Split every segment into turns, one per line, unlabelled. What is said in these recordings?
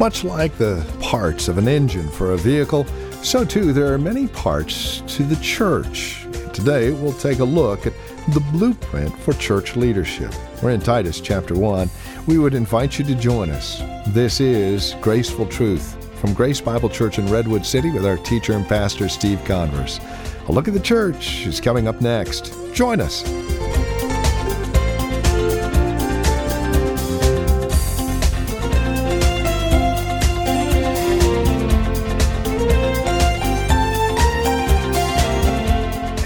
Much like the parts of an engine for a vehicle, so too there are many parts to the church. Today we'll take a look at the blueprint for church leadership. We're in Titus chapter 1. We would invite you to join us. This is Graceful Truth from Grace Bible Church in Redwood City with our teacher and pastor Steve Converse. A look at the church is coming up next. Join us.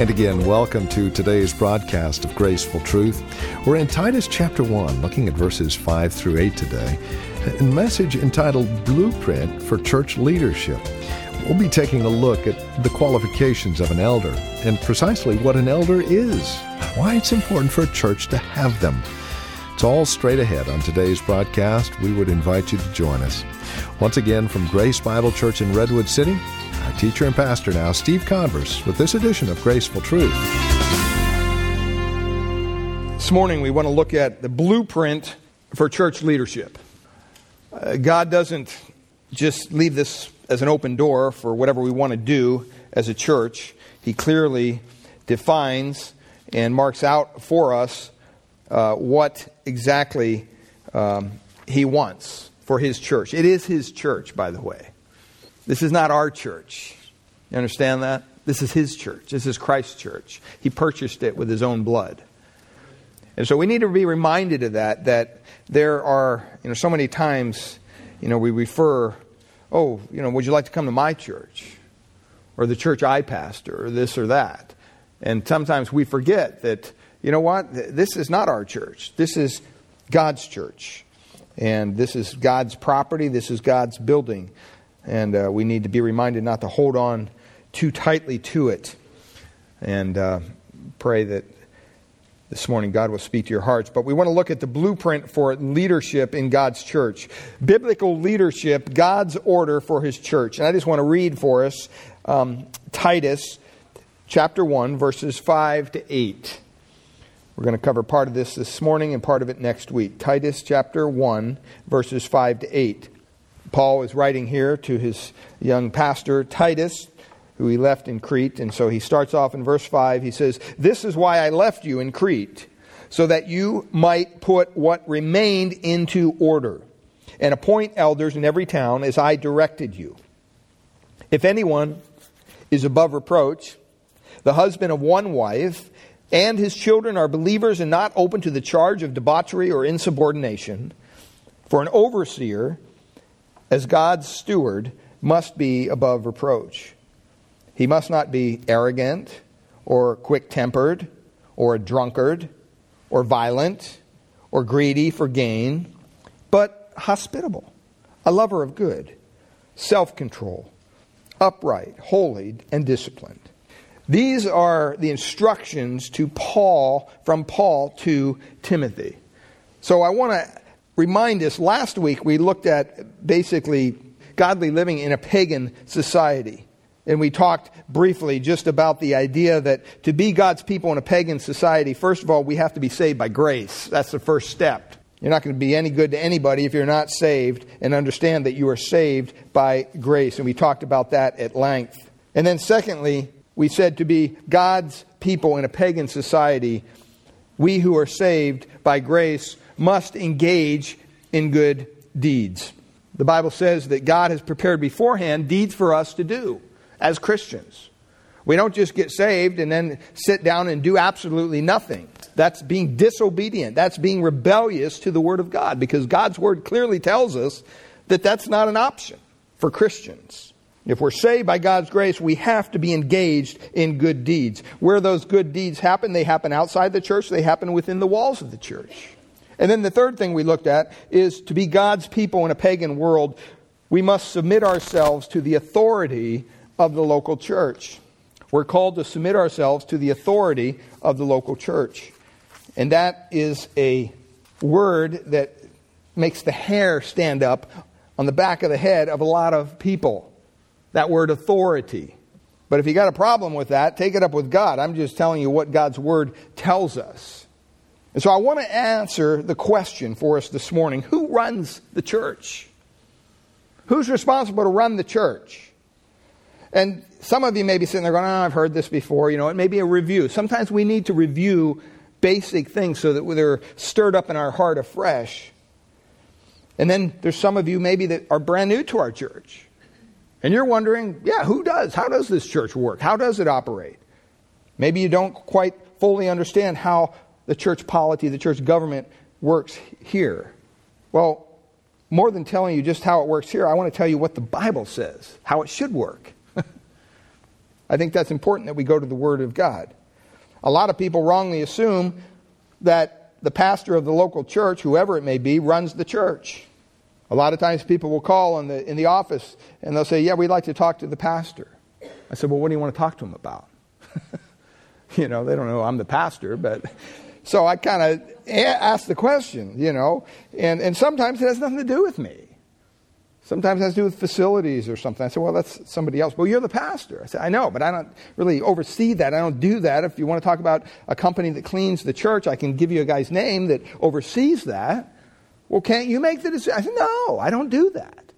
And again, welcome to today's broadcast of Graceful Truth. We're in Titus chapter 1, looking at verses 5 through 8 today, a message entitled Blueprint for Church Leadership. We'll be taking a look at the qualifications of an elder and precisely what an elder is, why it's important for a church to have them. It's all straight ahead on today's broadcast. We would invite you to join us. Once again, from Grace Bible Church in Redwood City, our teacher and pastor now, Steve Converse, with this edition of Graceful Truth.
This morning, we want to look at the blueprint for church leadership. Uh, God doesn't just leave this as an open door for whatever we want to do as a church. He clearly defines and marks out for us uh, what exactly um, He wants for His church. It is His church, by the way. This is not our church. You understand that? This is his church. This is Christ's church. He purchased it with his own blood. And so we need to be reminded of that, that there are, you know, so many times, you know, we refer, oh, you know, would you like to come to my church? Or the church I pastor, or this or that. And sometimes we forget that, you know what, this is not our church. This is God's church. And this is God's property, this is God's building. And uh, we need to be reminded not to hold on too tightly to it. And uh, pray that this morning God will speak to your hearts. But we want to look at the blueprint for leadership in God's church. Biblical leadership, God's order for his church. And I just want to read for us um, Titus chapter 1, verses 5 to 8. We're going to cover part of this this morning and part of it next week. Titus chapter 1, verses 5 to 8. Paul is writing here to his young pastor, Titus, who he left in Crete. And so he starts off in verse 5. He says, This is why I left you in Crete, so that you might put what remained into order, and appoint elders in every town as I directed you. If anyone is above reproach, the husband of one wife, and his children are believers and not open to the charge of debauchery or insubordination, for an overseer, as God's steward, must be above reproach. He must not be arrogant or quick tempered or a drunkard or violent or greedy for gain, but hospitable, a lover of good, self control, upright, holy, and disciplined. These are the instructions to Paul from Paul to Timothy. So I want to remind us last week we looked at basically godly living in a pagan society. And we talked briefly just about the idea that to be God's people in a pagan society, first of all, we have to be saved by grace. That's the first step. You're not going to be any good to anybody if you're not saved and understand that you are saved by grace. And we talked about that at length. And then, secondly, we said to be God's people in a pagan society, we who are saved by grace must engage in good deeds. The Bible says that God has prepared beforehand deeds for us to do as Christians. We don't just get saved and then sit down and do absolutely nothing. That's being disobedient. That's being rebellious to the Word of God because God's Word clearly tells us that that's not an option for Christians. If we're saved by God's grace, we have to be engaged in good deeds. Where those good deeds happen, they happen outside the church, they happen within the walls of the church. And then the third thing we looked at is to be God's people in a pagan world, we must submit ourselves to the authority of the local church. We're called to submit ourselves to the authority of the local church. And that is a word that makes the hair stand up on the back of the head of a lot of people. That word authority. But if you got a problem with that, take it up with God. I'm just telling you what God's word tells us. And so I want to answer the question for us this morning who runs the church? Who's responsible to run the church? And some of you may be sitting there going, oh, I've heard this before. You know, it may be a review. Sometimes we need to review basic things so that they're stirred up in our heart afresh. And then there's some of you maybe that are brand new to our church. And you're wondering, yeah, who does? How does this church work? How does it operate? Maybe you don't quite fully understand how the church polity, the church government works here. Well, more than telling you just how it works here, I want to tell you what the Bible says, how it should work. I think that's important that we go to the Word of God. A lot of people wrongly assume that the pastor of the local church, whoever it may be, runs the church. A lot of times people will call in the, in the office and they'll say, Yeah, we'd like to talk to the pastor. I said, Well, what do you want to talk to him about? you know, they don't know I'm the pastor, but so I kind of ask the question, you know, and, and sometimes it has nothing to do with me. Sometimes it has to do with facilities or something. I say, well, that's somebody else. Well, you're the pastor. I say, I know, but I don't really oversee that. I don't do that. If you want to talk about a company that cleans the church, I can give you a guy's name that oversees that. Well, can't you make the decision? I said, no, I don't do that.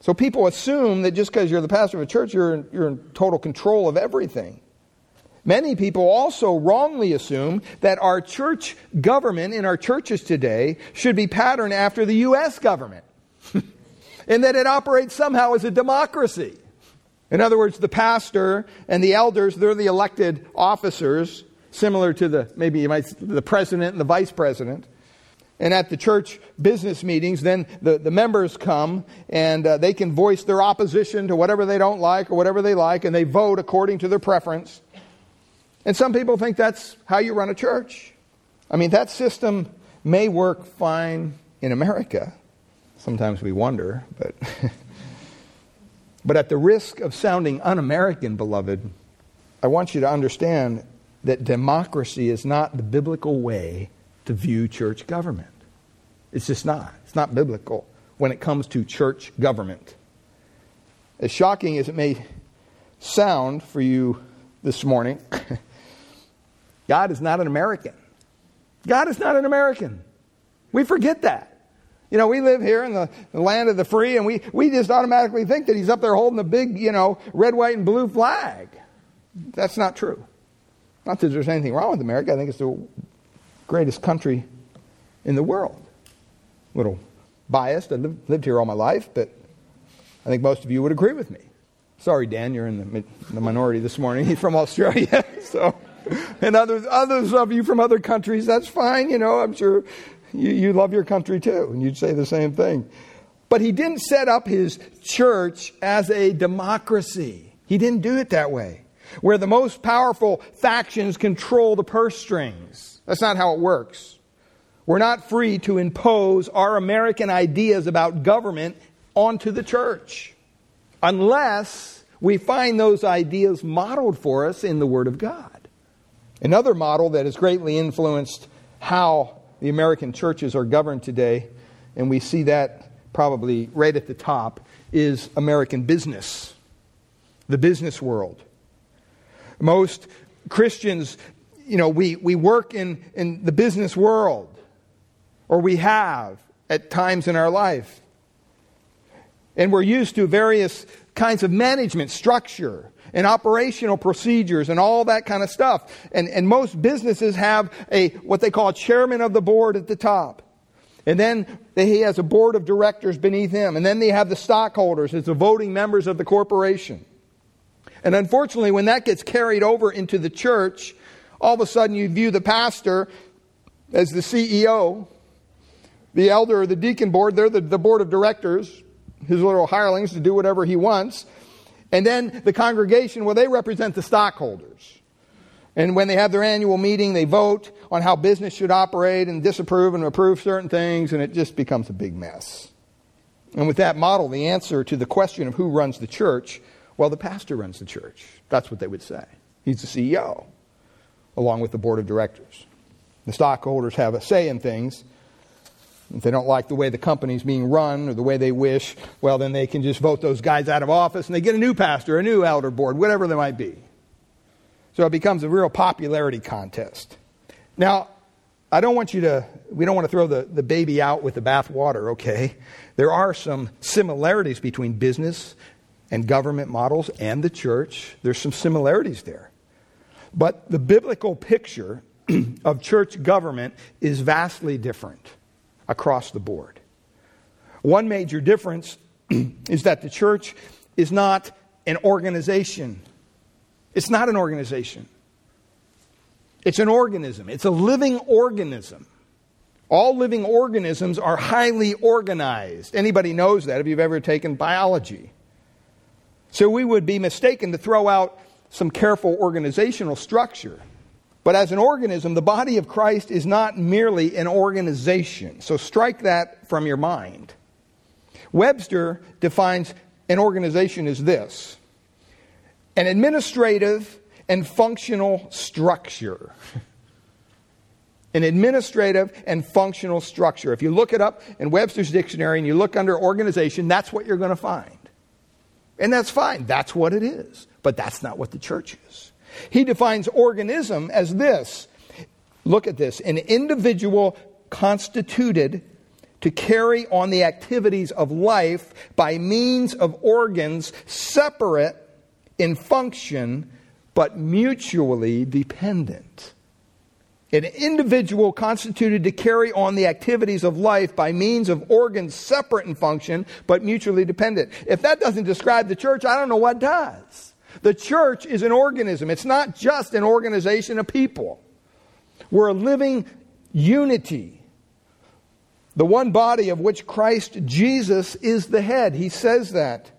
So people assume that just because you're the pastor of a church, you're in, you're in total control of everything. Many people also wrongly assume that our church government in our churches today should be patterned after the U.S. government and that it operates somehow as a democracy. In other words, the pastor and the elders, they're the elected officers, similar to the maybe you might the president and the vice president. And at the church business meetings, then the, the members come and uh, they can voice their opposition to whatever they don't like or whatever they like, and they vote according to their preference. And some people think that's how you run a church. I mean, that system may work fine in America. Sometimes we wonder, but. but at the risk of sounding un American, beloved, I want you to understand that democracy is not the biblical way to view church government. It's just not. It's not biblical when it comes to church government. As shocking as it may sound for you this morning, God is not an American. God is not an American. We forget that. You know, we live here in the, the, land of the free, and we, we just automatically think that he's up there holding the big, you know, red, white, and blue flag. That's not true. Not that there's anything wrong with America. I think it's the greatest country in the world. A little biased. I've lived here all my life, but I think most of you would agree with me. Sorry, Dan, you're in the, the minority this morning. He's from Australia, so and others others of you from other countries. That's fine. You know, I'm sure you, you love your country too, and you'd say the same thing. But he didn't set up his church as a democracy. He didn't do it that way, where the most powerful factions control the purse strings. That's not how it works. We're not free to impose our American ideas about government onto the church unless we find those ideas modeled for us in the Word of God. Another model that has greatly influenced how the American churches are governed today, and we see that probably right at the top, is American business, the business world. Most Christians, you know, we, we work in, in the business world, or we have at times in our life. And we're used to various kinds of management structure and operational procedures and all that kind of stuff. And, and most businesses have a, what they call a chairman of the board at the top. And then he has a board of directors beneath him. And then they have the stockholders as the voting members of the corporation. And unfortunately, when that gets carried over into the church, all of a sudden you view the pastor as the CEO, the elder or the deacon board, they're the, the board of directors, his little hirelings to do whatever he wants. And then the congregation, well, they represent the stockholders. And when they have their annual meeting, they vote on how business should operate and disapprove and approve certain things, and it just becomes a big mess. And with that model, the answer to the question of who runs the church, well, the pastor runs the church. That's what they would say. He's the CEO, along with the board of directors. The stockholders have a say in things, if they don't like the way the company's being run or the way they wish, well, then they can just vote those guys out of office and they get a new pastor, a new elder board, whatever they might be. So it becomes a real popularity contest. Now, I don't want you to, we don't want to throw the, the baby out with the bathwater, okay? There are some similarities between business and government models and the church. There's some similarities there. But the biblical picture of church government is vastly different across the board. One major difference is that the church is not an organization. It's not an organization. It's an organism. It's a living organism. All living organisms are highly organized. Anybody knows that if you've ever taken biology. So we would be mistaken to throw out some careful organizational structure. But as an organism, the body of Christ is not merely an organization. So strike that from your mind. Webster defines an organization as this an administrative and functional structure. an administrative and functional structure. If you look it up in Webster's dictionary and you look under organization, that's what you're going to find. And that's fine. That's what it is. But that's not what the church is. He defines organism as this. Look at this an individual constituted to carry on the activities of life by means of organs separate in function but mutually dependent. An individual constituted to carry on the activities of life by means of organs separate in function but mutually dependent. If that doesn't describe the church, I don't know what does. The church is an organism, it's not just an organization of people. We're a living unity. The one body of which Christ Jesus is the head. He says that.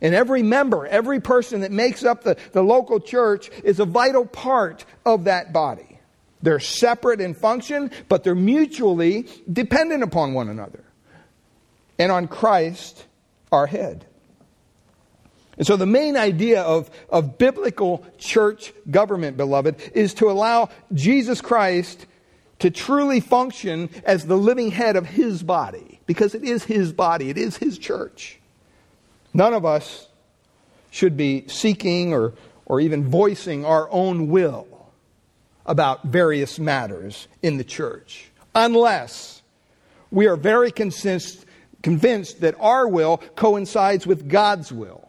And every member, every person that makes up the, the local church is a vital part of that body. They're separate in function, but they're mutually dependent upon one another and on Christ, our head. And so the main idea of, of biblical church government, beloved, is to allow Jesus Christ to truly function as the living head of his body, because it is his body, it is his church. None of us should be seeking or, or even voicing our own will about various matters in the church, unless we are very consist, convinced that our will coincides with God's will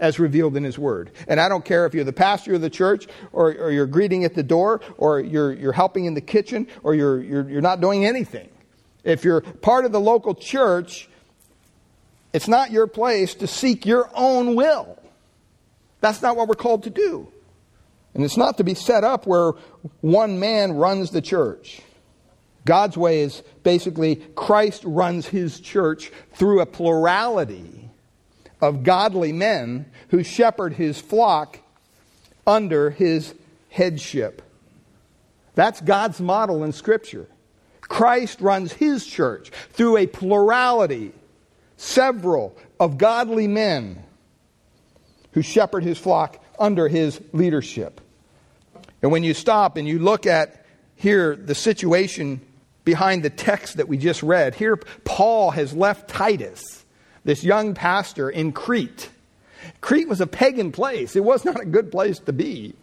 as revealed in His Word. And I don't care if you're the pastor of the church, or, or you're greeting at the door, or you're, you're helping in the kitchen, or you're, you're, you're not doing anything. If you're part of the local church, it's not your place to seek your own will. That's not what we're called to do. And it's not to be set up where one man runs the church. God's way is basically Christ runs his church through a plurality of godly men who shepherd his flock under his headship. That's God's model in Scripture. Christ runs his church through a plurality several of godly men who shepherd his flock under his leadership. And when you stop and you look at here the situation behind the text that we just read, here Paul has left Titus, this young pastor in Crete. Crete was a pagan place, it was not a good place to be.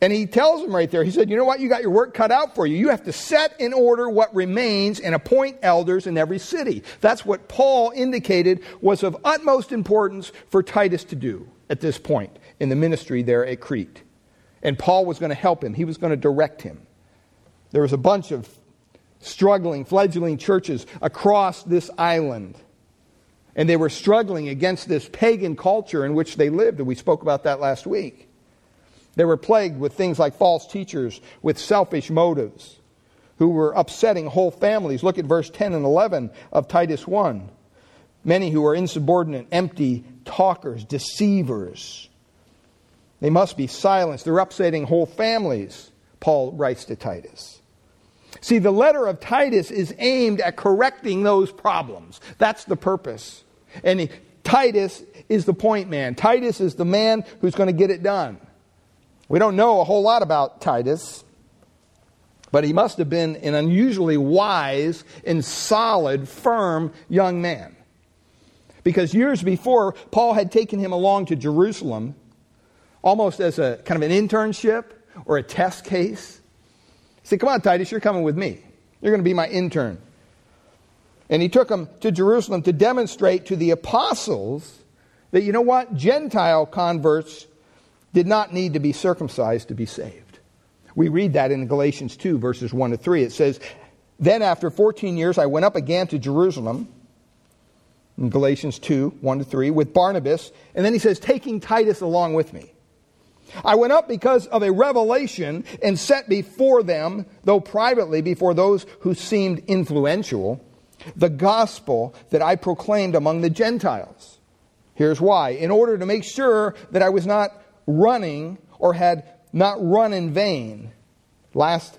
And he tells him right there, he said, You know what? You got your work cut out for you. You have to set in order what remains and appoint elders in every city. That's what Paul indicated was of utmost importance for Titus to do at this point in the ministry there at Crete. And Paul was going to help him, he was going to direct him. There was a bunch of struggling, fledgling churches across this island. And they were struggling against this pagan culture in which they lived. And we spoke about that last week. They were plagued with things like false teachers with selfish motives who were upsetting whole families. Look at verse 10 and 11 of Titus 1. Many who are insubordinate, empty talkers, deceivers. They must be silenced. They're upsetting whole families, Paul writes to Titus. See, the letter of Titus is aimed at correcting those problems. That's the purpose. And Titus is the point man. Titus is the man who's going to get it done. We don't know a whole lot about Titus, but he must have been an unusually wise and solid, firm young man. Because years before, Paul had taken him along to Jerusalem almost as a kind of an internship or a test case. He said, Come on, Titus, you're coming with me. You're going to be my intern. And he took them to Jerusalem to demonstrate to the apostles that, you know what? Gentile converts did not need to be circumcised to be saved. We read that in Galatians 2, verses 1 to 3. It says, Then after 14 years, I went up again to Jerusalem, in Galatians 2, 1 to 3, with Barnabas. And then he says, taking Titus along with me. I went up because of a revelation and set before them, though privately before those who seemed influential, the gospel that I proclaimed among the Gentiles. Here's why. In order to make sure that I was not running or had not run in vain. Last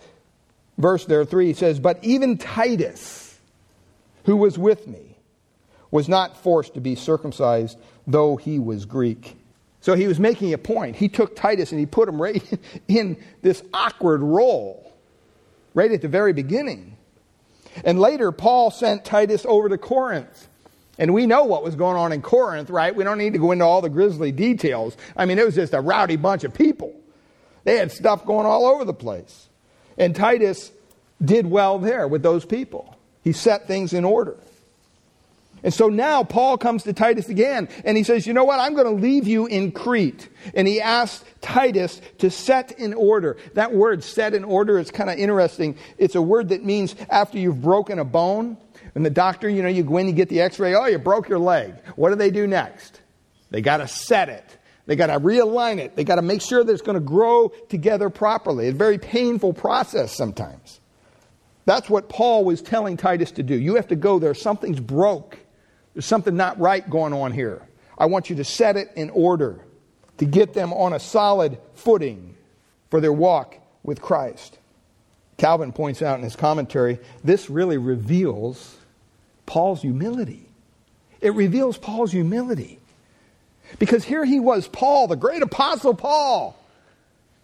verse there, 3 says, But even Titus, who was with me, was not forced to be circumcised, though he was Greek. So he was making a point. He took Titus and he put him right in this awkward role, right at the very beginning. And later, Paul sent Titus over to Corinth. And we know what was going on in Corinth, right? We don't need to go into all the grisly details. I mean, it was just a rowdy bunch of people. They had stuff going all over the place. And Titus did well there with those people. He set things in order. And so now Paul comes to Titus again and he says, You know what? I'm going to leave you in Crete. And he asks Titus to set in order. That word, set in order, is kind of interesting. It's a word that means after you've broken a bone. And the doctor, you know, you go in, you get the x ray. Oh, you broke your leg. What do they do next? They got to set it. They got to realign it. They got to make sure that it's going to grow together properly. It's a very painful process sometimes. That's what Paul was telling Titus to do. You have to go there. Something's broke. There's something not right going on here. I want you to set it in order to get them on a solid footing for their walk with Christ. Calvin points out in his commentary this really reveals Paul's humility. It reveals Paul's humility. Because here he was, Paul, the great apostle Paul.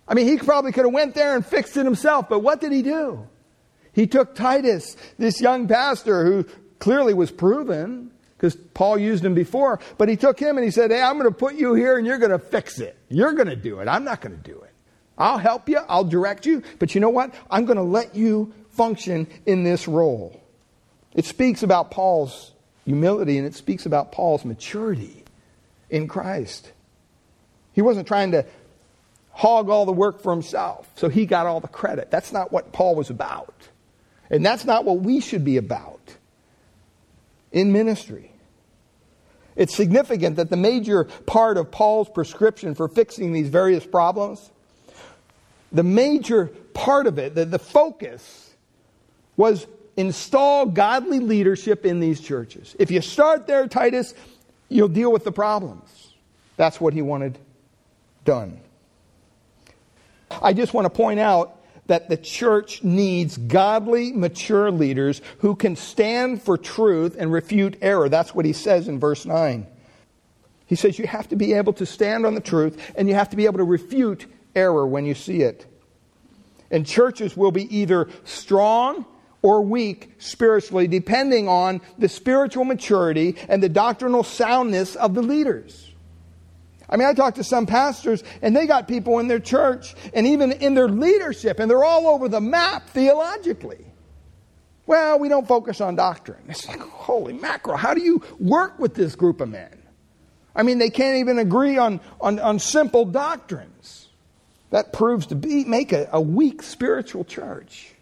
I mean, he probably could have went there and fixed it himself, but what did he do? He took Titus, this young pastor who clearly was proven, because Paul used him before. But he took him and he said, Hey, I'm going to put you here and you're going to fix it. You're going to do it. I'm not going to do it. I'll help you, I'll direct you, but you know what? I'm going to let you function in this role. It speaks about Paul's humility and it speaks about Paul's maturity in Christ. He wasn't trying to hog all the work for himself, so he got all the credit. That's not what Paul was about. And that's not what we should be about in ministry. It's significant that the major part of Paul's prescription for fixing these various problems, the major part of it, the, the focus, was install godly leadership in these churches. If you start there, Titus, you'll deal with the problems. That's what he wanted done. I just want to point out that the church needs godly, mature leaders who can stand for truth and refute error. That's what he says in verse 9. He says you have to be able to stand on the truth and you have to be able to refute error when you see it. And churches will be either strong or weak spiritually, depending on the spiritual maturity and the doctrinal soundness of the leaders. I mean, I talked to some pastors, and they got people in their church and even in their leadership, and they're all over the map theologically. Well, we don't focus on doctrine. It's like, holy mackerel, how do you work with this group of men? I mean, they can't even agree on, on, on simple doctrines. That proves to be make a, a weak spiritual church.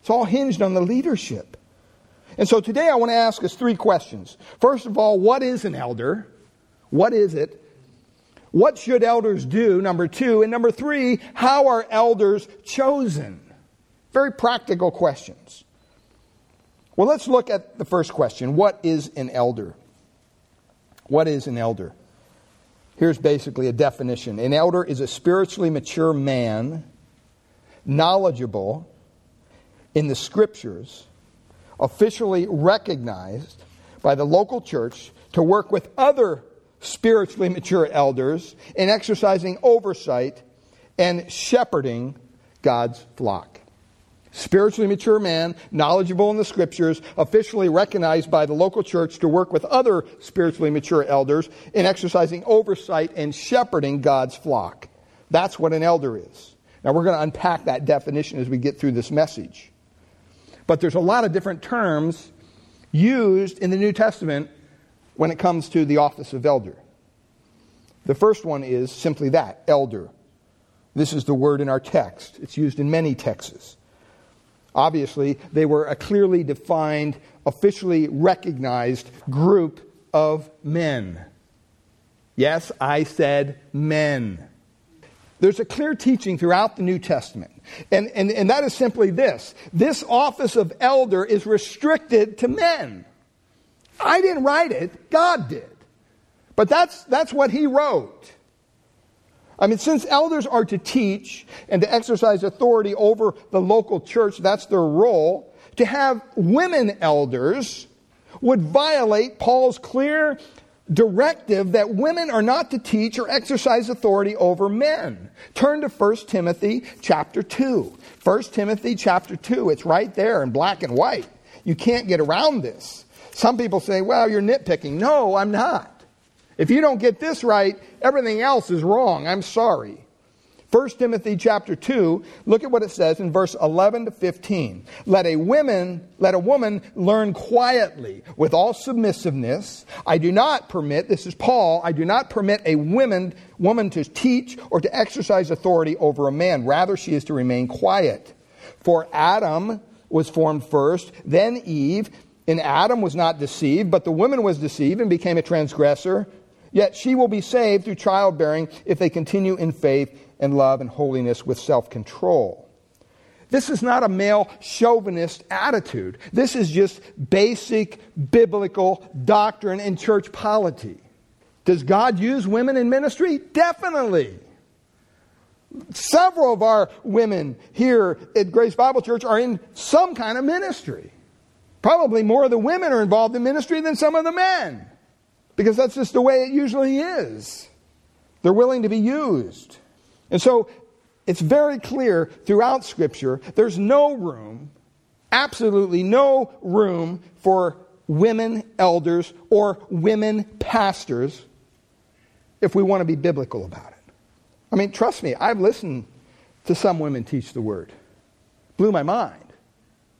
It's all hinged on the leadership. And so today I want to ask us three questions. First of all, what is an elder? What is it? What should elders do? Number two. And number three, how are elders chosen? Very practical questions. Well, let's look at the first question What is an elder? What is an elder? Here's basically a definition An elder is a spiritually mature man, knowledgeable in the scriptures, officially recognized by the local church to work with other spiritually mature elders in exercising oversight and shepherding God's flock. Spiritually mature man, knowledgeable in the scriptures, officially recognized by the local church to work with other spiritually mature elders in exercising oversight and shepherding God's flock. That's what an elder is. Now, we're going to unpack that definition as we get through this message. But there's a lot of different terms used in the New Testament when it comes to the office of elder. The first one is simply that elder. This is the word in our text, it's used in many texts. Obviously, they were a clearly defined, officially recognized group of men. Yes, I said men. There's a clear teaching throughout the New Testament, and, and, and that is simply this this office of elder is restricted to men. I didn't write it, God did. But that's, that's what he wrote. I mean, since elders are to teach and to exercise authority over the local church, that's their role, to have women elders would violate Paul's clear directive that women are not to teach or exercise authority over men. Turn to 1 Timothy chapter 2. 1 Timothy chapter 2. It's right there in black and white. You can't get around this. Some people say, well, you're nitpicking. No, I'm not. If you don't get this right, everything else is wrong. I'm sorry. 1 Timothy chapter 2, look at what it says in verse 11 to 15. Let a woman, let a woman learn quietly with all submissiveness. I do not permit, this is Paul, I do not permit a woman, woman to teach or to exercise authority over a man. Rather, she is to remain quiet. For Adam was formed first, then Eve. And Adam was not deceived, but the woman was deceived and became a transgressor. Yet she will be saved through childbearing if they continue in faith and love and holiness with self control. This is not a male chauvinist attitude. This is just basic biblical doctrine and church polity. Does God use women in ministry? Definitely. Several of our women here at Grace Bible Church are in some kind of ministry. Probably more of the women are involved in ministry than some of the men because that's just the way it usually is. They're willing to be used. And so it's very clear throughout Scripture there's no room, absolutely no room for women elders or women pastors if we want to be biblical about it. I mean, trust me, I've listened to some women teach the word. Blew my mind.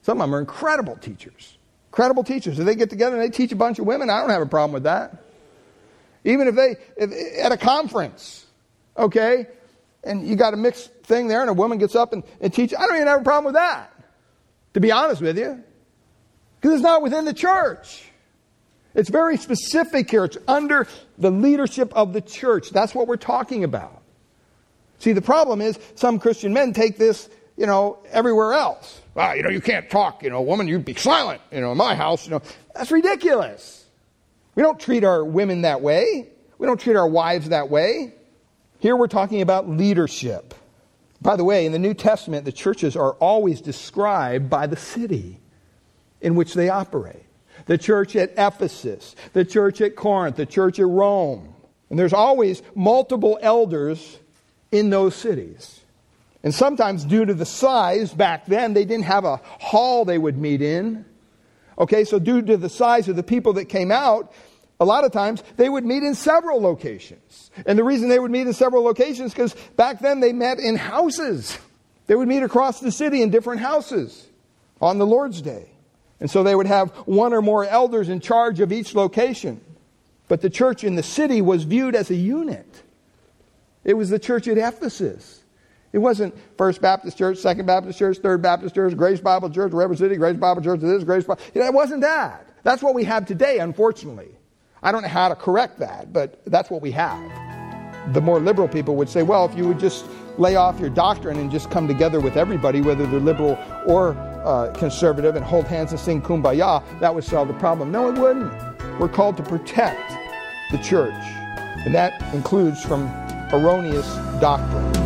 Some of them are incredible teachers. Incredible teachers. If they get together and they teach a bunch of women, I don't have a problem with that. Even if they, if, at a conference, okay, and you got a mixed thing there and a woman gets up and, and teaches, I don't even have a problem with that, to be honest with you. Because it's not within the church. It's very specific here. It's under the leadership of the church. That's what we're talking about. See, the problem is some Christian men take this, you know, everywhere else. Well, you know, you can't talk, you know, woman, you'd be silent, you know, in my house, you know. That's ridiculous. We don't treat our women that way. We don't treat our wives that way. Here we're talking about leadership. By the way, in the New Testament, the churches are always described by the city in which they operate. The church at Ephesus, the church at Corinth, the church at Rome. And there's always multiple elders in those cities. And sometimes, due to the size back then, they didn't have a hall they would meet in. Okay, so due to the size of the people that came out, a lot of times they would meet in several locations. And the reason they would meet in several locations because back then they met in houses. They would meet across the city in different houses on the Lord's Day. And so they would have one or more elders in charge of each location. But the church in the city was viewed as a unit. It was the church at Ephesus. It wasn't First Baptist Church, Second Baptist Church, Third Baptist Church, Grace Bible Church, River City, Grace Bible Church, this, Grace Bible. You know, it wasn't that. That's what we have today, unfortunately. I don't know how to correct that, but that's what we have. The more liberal people would say, well, if you would just lay off your doctrine and just come together with everybody, whether they're liberal or uh, conservative, and hold hands and sing kumbaya, that would solve the problem. No, it wouldn't. We're called to protect the church, and that includes from erroneous doctrine.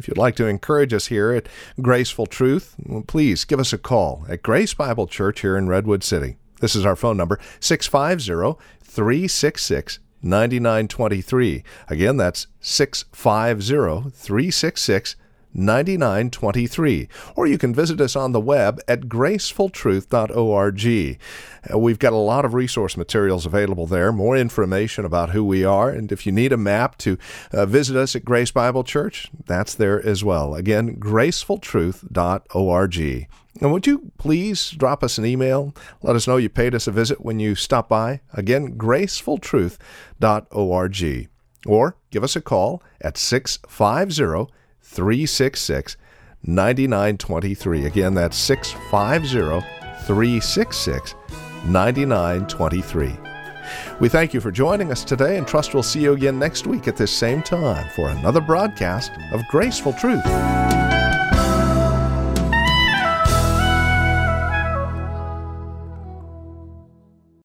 If you'd like to encourage us here at Graceful Truth, please give us a call at Grace Bible Church here in Redwood City. This is our phone number, 650 366 9923. Again, that's 650 366 9923. Or you can visit us on the web at gracefultruth.org. Uh, we've got a lot of resource materials available there, more information about who we are. And if you need a map to uh, visit us at Grace Bible Church, that's there as well. Again, gracefultruth.org. And would you please drop us an email? Let us know you paid us a visit when you stop by. Again, gracefultruth.org. Or give us a call at 650 366 9923. Again, that's 650 366 9923. We thank you for joining us today and trust we'll see you again next week at this same time for another broadcast of Graceful Truth.